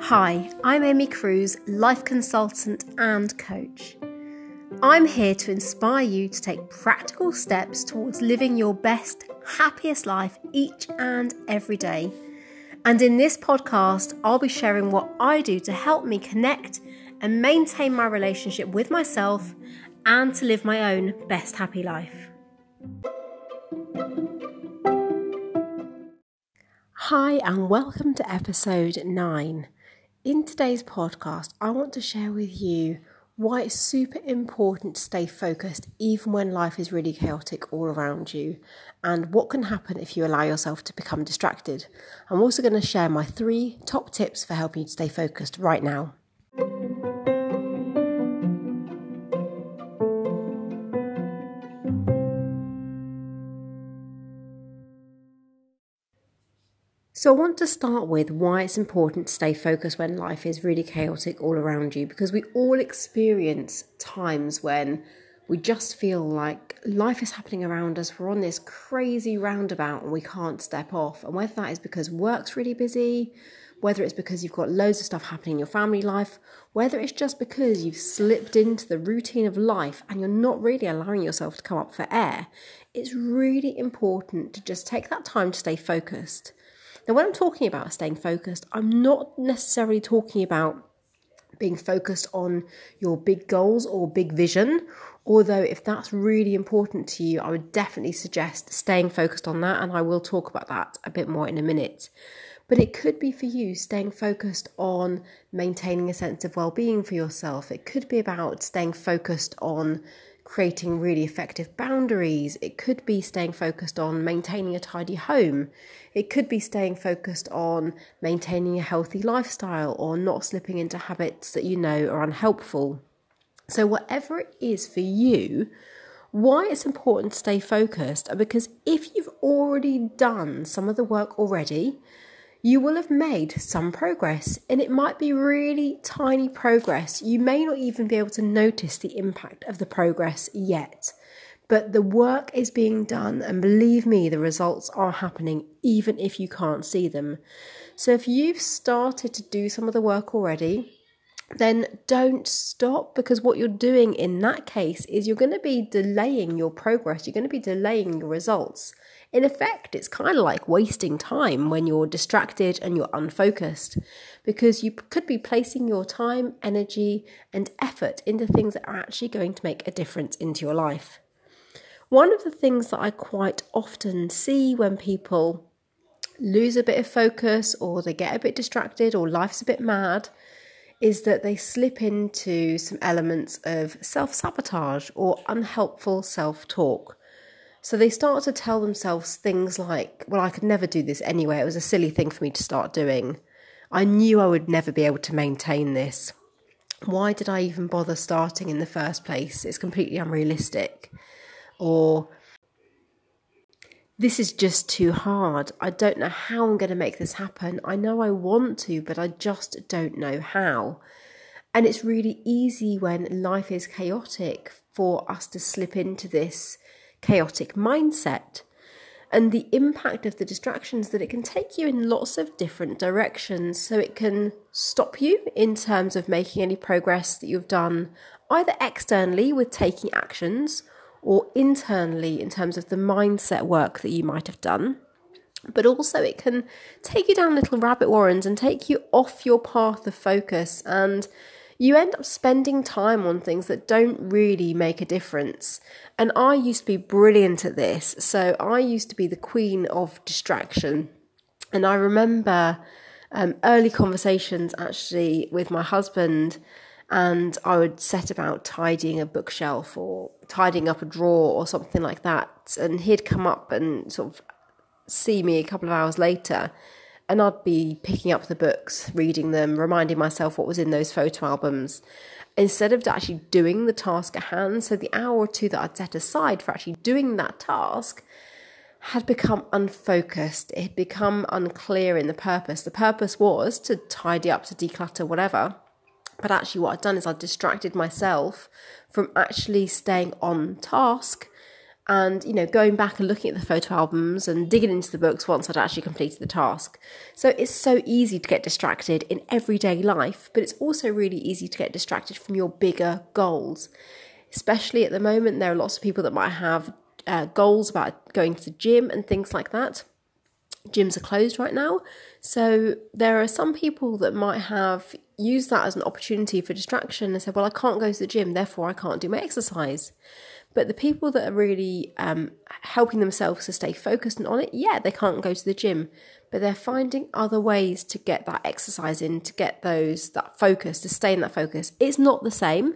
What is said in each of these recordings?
Hi, I'm Amy Cruz, life consultant and coach. I'm here to inspire you to take practical steps towards living your best, happiest life each and every day. And in this podcast, I'll be sharing what I do to help me connect and maintain my relationship with myself and to live my own best happy life. Hi, and welcome to episode 9. In today's podcast, I want to share with you why it's super important to stay focused even when life is really chaotic all around you, and what can happen if you allow yourself to become distracted. I'm also going to share my three top tips for helping you to stay focused right now. So, I want to start with why it's important to stay focused when life is really chaotic all around you because we all experience times when we just feel like life is happening around us. We're on this crazy roundabout and we can't step off. And whether that is because work's really busy, whether it's because you've got loads of stuff happening in your family life, whether it's just because you've slipped into the routine of life and you're not really allowing yourself to come up for air, it's really important to just take that time to stay focused now, when I'm talking about staying focused, I'm not necessarily talking about being focused on your big goals or big vision. Although, if that's really important to you, I would definitely suggest staying focused on that, and I will talk about that a bit more in a minute. But it could be for you staying focused on maintaining a sense of well being for yourself. It could be about staying focused on creating really effective boundaries. It could be staying focused on maintaining a tidy home. It could be staying focused on maintaining a healthy lifestyle or not slipping into habits that you know are unhelpful. So, whatever it is for you, why it's important to stay focused because if you've already done some of the work already, you will have made some progress, and it might be really tiny progress. You may not even be able to notice the impact of the progress yet, but the work is being done, and believe me, the results are happening even if you can't see them. So, if you've started to do some of the work already, then don't stop because what you're doing in that case is you're going to be delaying your progress, you're going to be delaying your results. In effect, it's kind of like wasting time when you're distracted and you're unfocused because you could be placing your time, energy, and effort into things that are actually going to make a difference into your life. One of the things that I quite often see when people lose a bit of focus or they get a bit distracted or life's a bit mad is that they slip into some elements of self sabotage or unhelpful self talk. So they start to tell themselves things like, well, I could never do this anyway. It was a silly thing for me to start doing. I knew I would never be able to maintain this. Why did I even bother starting in the first place? It's completely unrealistic. Or, this is just too hard. I don't know how I'm going to make this happen. I know I want to, but I just don't know how. And it's really easy when life is chaotic for us to slip into this chaotic mindset and the impact of the distractions that it can take you in lots of different directions. So it can stop you in terms of making any progress that you've done, either externally with taking actions or internally in terms of the mindset work that you might have done. But also, it can take you down little rabbit warrens and take you off your path of focus and you end up spending time on things that don't really make a difference. And I used to be brilliant at this. So I used to be the queen of distraction. And I remember um, early conversations actually with my husband, and I would set about tidying a bookshelf or tidying up a drawer or something like that. And he'd come up and sort of see me a couple of hours later and I'd be picking up the books, reading them, reminding myself what was in those photo albums, instead of actually doing the task at hand. So the hour or two that I'd set aside for actually doing that task had become unfocused. It had become unclear in the purpose. The purpose was to tidy up, to declutter, whatever. But actually, what I'd done is I'd distracted myself from actually staying on task and you know going back and looking at the photo albums and digging into the books once I'd actually completed the task. So it's so easy to get distracted in everyday life, but it's also really easy to get distracted from your bigger goals. Especially at the moment, there are lots of people that might have uh, goals about going to the gym and things like that. Gyms are closed right now, so there are some people that might have used that as an opportunity for distraction and said, "Well, I can't go to the gym, therefore I can't do my exercise." But the people that are really um, helping themselves to stay focused and on it, yeah, they can't go to the gym, but they're finding other ways to get that exercise in, to get those that focus, to stay in that focus. It's not the same,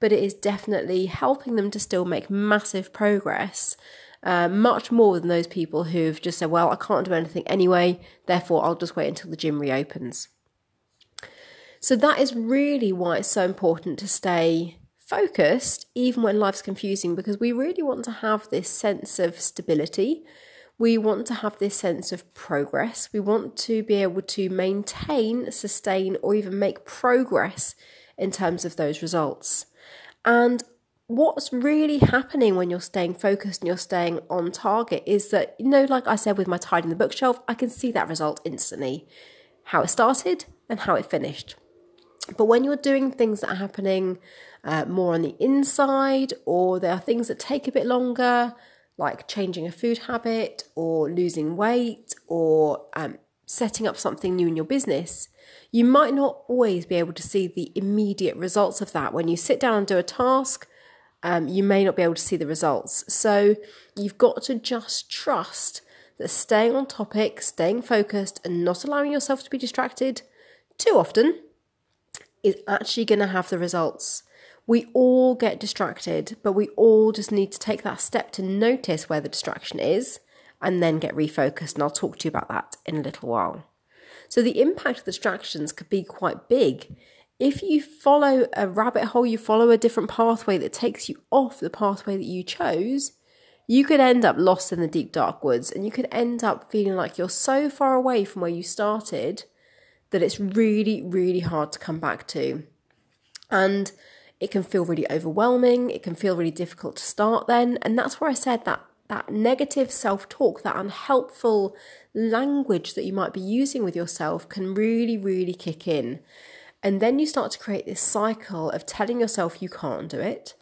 but it is definitely helping them to still make massive progress. Uh, much more than those people who've just said, Well, I can't do anything anyway, therefore I'll just wait until the gym reopens. So, that is really why it's so important to stay focused even when life's confusing because we really want to have this sense of stability. We want to have this sense of progress. We want to be able to maintain, sustain, or even make progress in terms of those results. And what's really happening when you're staying focused and you're staying on target is that, you know, like I said with my tidying the bookshelf, I can see that result instantly how it started and how it finished. But when you're doing things that are happening uh, more on the inside, or there are things that take a bit longer, like changing a food habit, or losing weight, or um, setting up something new in your business, you might not always be able to see the immediate results of that. When you sit down and do a task, um, you may not be able to see the results. So you've got to just trust that staying on topic, staying focused, and not allowing yourself to be distracted too often is actually going to have the results. We all get distracted, but we all just need to take that step to notice where the distraction is and then get refocused. And I'll talk to you about that in a little while. So, the impact of distractions could be quite big. If you follow a rabbit hole, you follow a different pathway that takes you off the pathway that you chose, you could end up lost in the deep dark woods and you could end up feeling like you're so far away from where you started that it's really, really hard to come back to. And it can feel really overwhelming, it can feel really difficult to start then. And that's where I said that that negative self talk, that unhelpful language that you might be using with yourself can really, really kick in. And then you start to create this cycle of telling yourself you can't do it,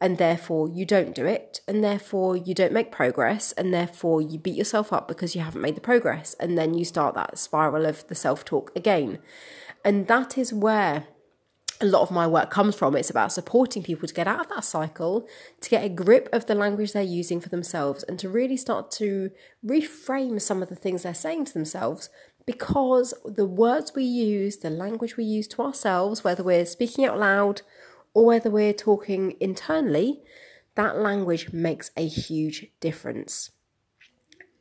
and therefore you don't do it, and therefore you don't make progress, and therefore you beat yourself up because you haven't made the progress. And then you start that spiral of the self talk again. And that is where a lot of my work comes from. It's about supporting people to get out of that cycle, to get a grip of the language they're using for themselves, and to really start to reframe some of the things they're saying to themselves. Because the words we use, the language we use to ourselves, whether we're speaking out loud or whether we're talking internally, that language makes a huge difference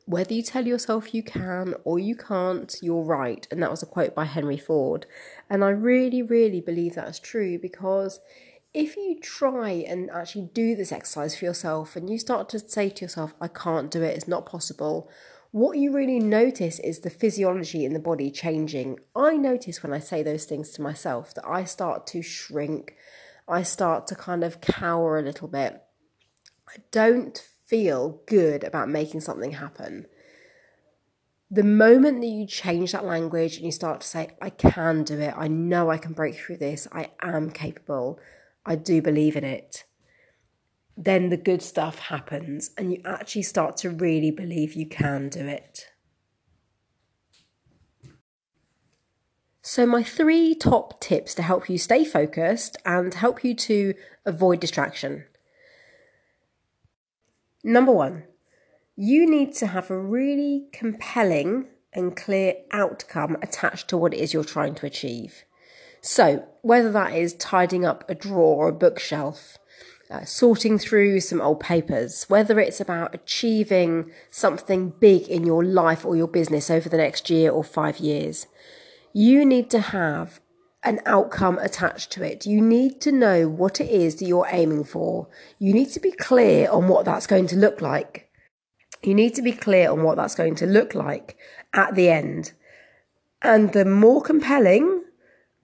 whether you tell yourself you can or you can't, you're right. And that was a quote by Henry Ford. And I really, really believe that's true because if you try and actually do this exercise for yourself and you start to say to yourself, I can't do it, it's not possible, what you really notice is the physiology in the body changing. I notice when I say those things to myself that I start to shrink, I start to kind of cower a little bit. I don't feel good about making something happen. The moment that you change that language and you start to say, I can do it, I know I can break through this, I am capable, I do believe in it, then the good stuff happens and you actually start to really believe you can do it. So, my three top tips to help you stay focused and help you to avoid distraction. Number one, you need to have a really compelling and clear outcome attached to what it is you're trying to achieve. So, whether that is tidying up a drawer or a bookshelf, uh, sorting through some old papers, whether it's about achieving something big in your life or your business over the next year or five years, you need to have an outcome attached to it. You need to know what it is that you're aiming for. You need to be clear on what that's going to look like. You need to be clear on what that's going to look like at the end. And the more compelling,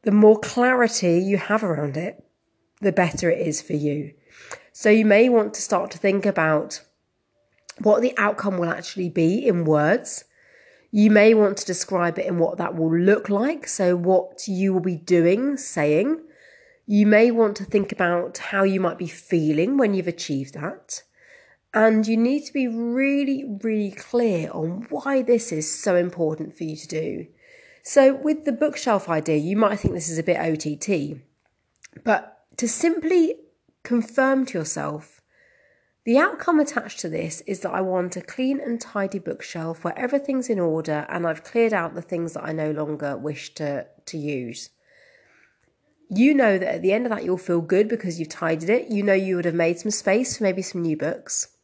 the more clarity you have around it, the better it is for you. So you may want to start to think about what the outcome will actually be in words. You may want to describe it in what that will look like, so what you will be doing, saying. You may want to think about how you might be feeling when you've achieved that. And you need to be really, really clear on why this is so important for you to do. So, with the bookshelf idea, you might think this is a bit OTT, but to simply confirm to yourself the outcome attached to this is that I want a clean and tidy bookshelf where everything's in order and I've cleared out the things that I no longer wish to, to use. You know that at the end of that, you'll feel good because you've tidied it. You know you would have made some space for maybe some new books.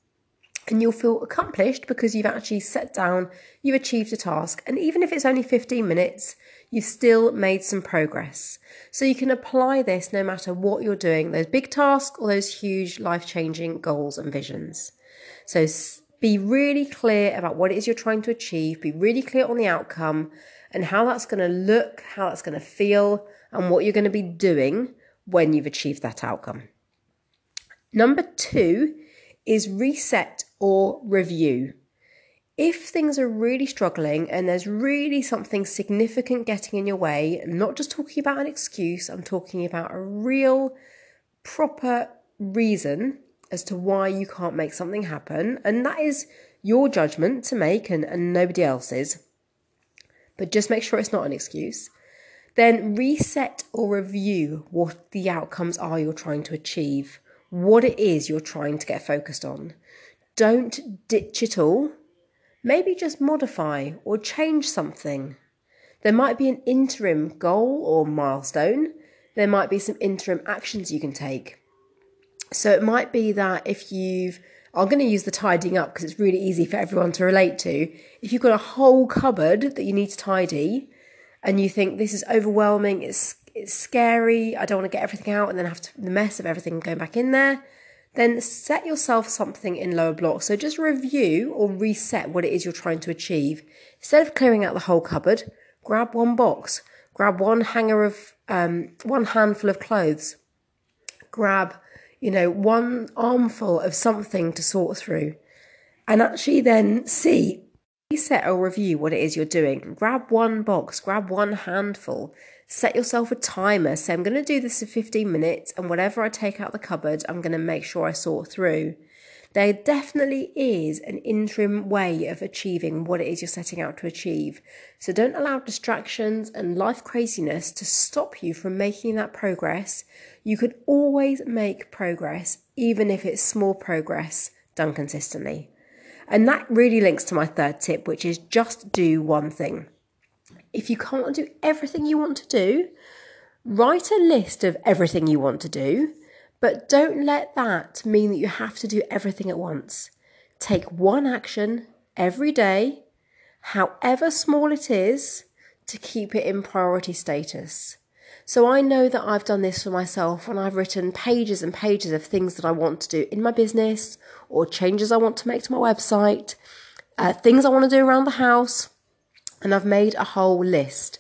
And you'll feel accomplished because you've actually set down, you've achieved a task. And even if it's only 15 minutes, you've still made some progress. So you can apply this no matter what you're doing, those big tasks or those huge life changing goals and visions. So be really clear about what it is you're trying to achieve, be really clear on the outcome and how that's going to look, how that's going to feel, and what you're going to be doing when you've achieved that outcome. Number two is reset or review. If things are really struggling and there's really something significant getting in your way, I'm not just talking about an excuse, I'm talking about a real, proper reason as to why you can't make something happen, and that is your judgment to make and, and nobody else's. But just make sure it's not an excuse. Then reset or review what the outcomes are you're trying to achieve, what it is you're trying to get focused on. Don't ditch it all Maybe just modify or change something. There might be an interim goal or milestone. There might be some interim actions you can take. So it might be that if you've, I'm going to use the tidying up because it's really easy for everyone to relate to. If you've got a whole cupboard that you need to tidy and you think this is overwhelming, it's, it's scary, I don't want to get everything out and then have to, the mess of everything going back in there, then set yourself something in lower blocks. So just review or reset what it is you're trying to achieve. Instead of clearing out the whole cupboard, grab one box, grab one hanger of, um, one handful of clothes, grab, you know, one armful of something to sort through, and actually then see, reset or review what it is you're doing. Grab one box, grab one handful, set yourself a timer. Say, I'm going to do this for 15 minutes, and whatever I take out the cupboard, I'm going to make sure I sort through. There definitely is an interim way of achieving what it is you're setting out to achieve. So don't allow distractions and life craziness to stop you from making that progress. You could always make progress, even if it's small progress done consistently. And that really links to my third tip, which is just do one thing. If you can't do everything you want to do, write a list of everything you want to do, but don't let that mean that you have to do everything at once. Take one action every day, however small it is, to keep it in priority status. So I know that I've done this for myself when I've written pages and pages of things that I want to do in my business or changes I want to make to my website, uh, things I want to do around the house, and I've made a whole list.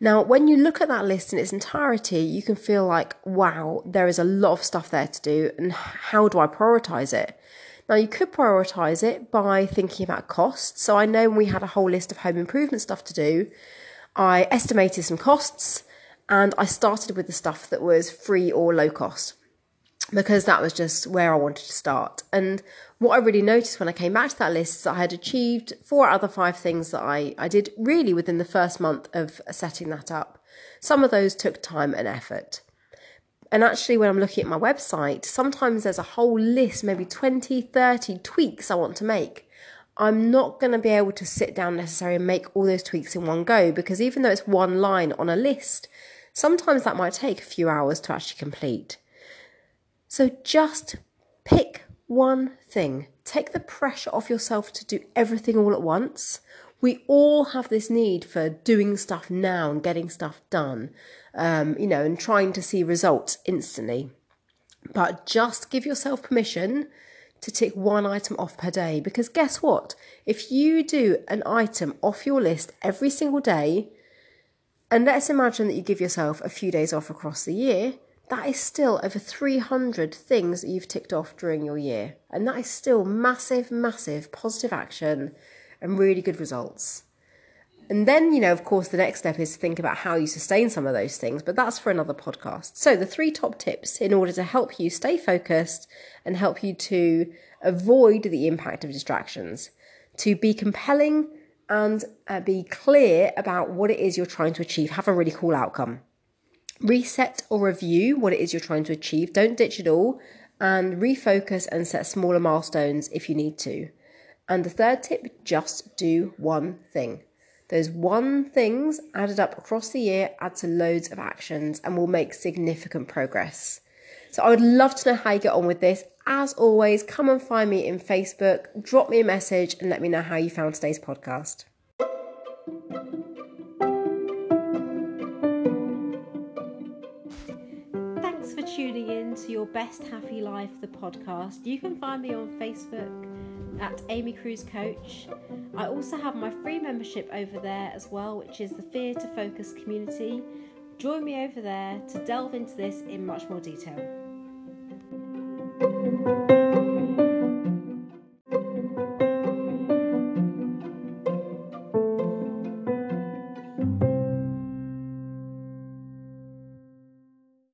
Now, when you look at that list in its entirety, you can feel like, wow, there is a lot of stuff there to do, and how do I prioritize it? Now, you could prioritize it by thinking about costs. So, I know when we had a whole list of home improvement stuff to do, I estimated some costs and I started with the stuff that was free or low cost because that was just where I wanted to start. And what I really noticed when I came back to that list is that I had achieved four other five things that I, I did really within the first month of setting that up. Some of those took time and effort. And actually, when I'm looking at my website, sometimes there's a whole list, maybe 20, 30 tweaks I want to make. I'm not going to be able to sit down necessarily and make all those tweaks in one go because even though it's one line on a list, sometimes that might take a few hours to actually complete. So just pick one thing. Take the pressure off yourself to do everything all at once. We all have this need for doing stuff now and getting stuff done, um, you know, and trying to see results instantly. But just give yourself permission to tick one item off per day because guess what? If you do an item off your list every single day, and let's imagine that you give yourself a few days off across the year, that is still over 300 things that you've ticked off during your year. And that is still massive, massive positive action and really good results. And then, you know, of course, the next step is to think about how you sustain some of those things, but that's for another podcast. So, the three top tips in order to help you stay focused and help you to avoid the impact of distractions, to be compelling and uh, be clear about what it is you're trying to achieve, have a really cool outcome. Reset or review what it is you're trying to achieve, don't ditch it all, and refocus and set smaller milestones if you need to. And the third tip just do one thing. Those one things added up across the year add to loads of actions and will make significant progress. So I would love to know how you get on with this. As always, come and find me in Facebook, drop me a message and let me know how you found today's podcast. Thanks for tuning in to Your Best Happy Life, the podcast. You can find me on Facebook at Amy Cruz Coach. I also have my free membership over there as well, which is the Fear to Focus community. Join me over there to delve into this in much more detail.